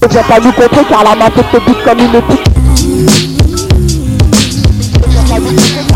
Ne viens pas nous contrer car la main te bute comme une pique. Pas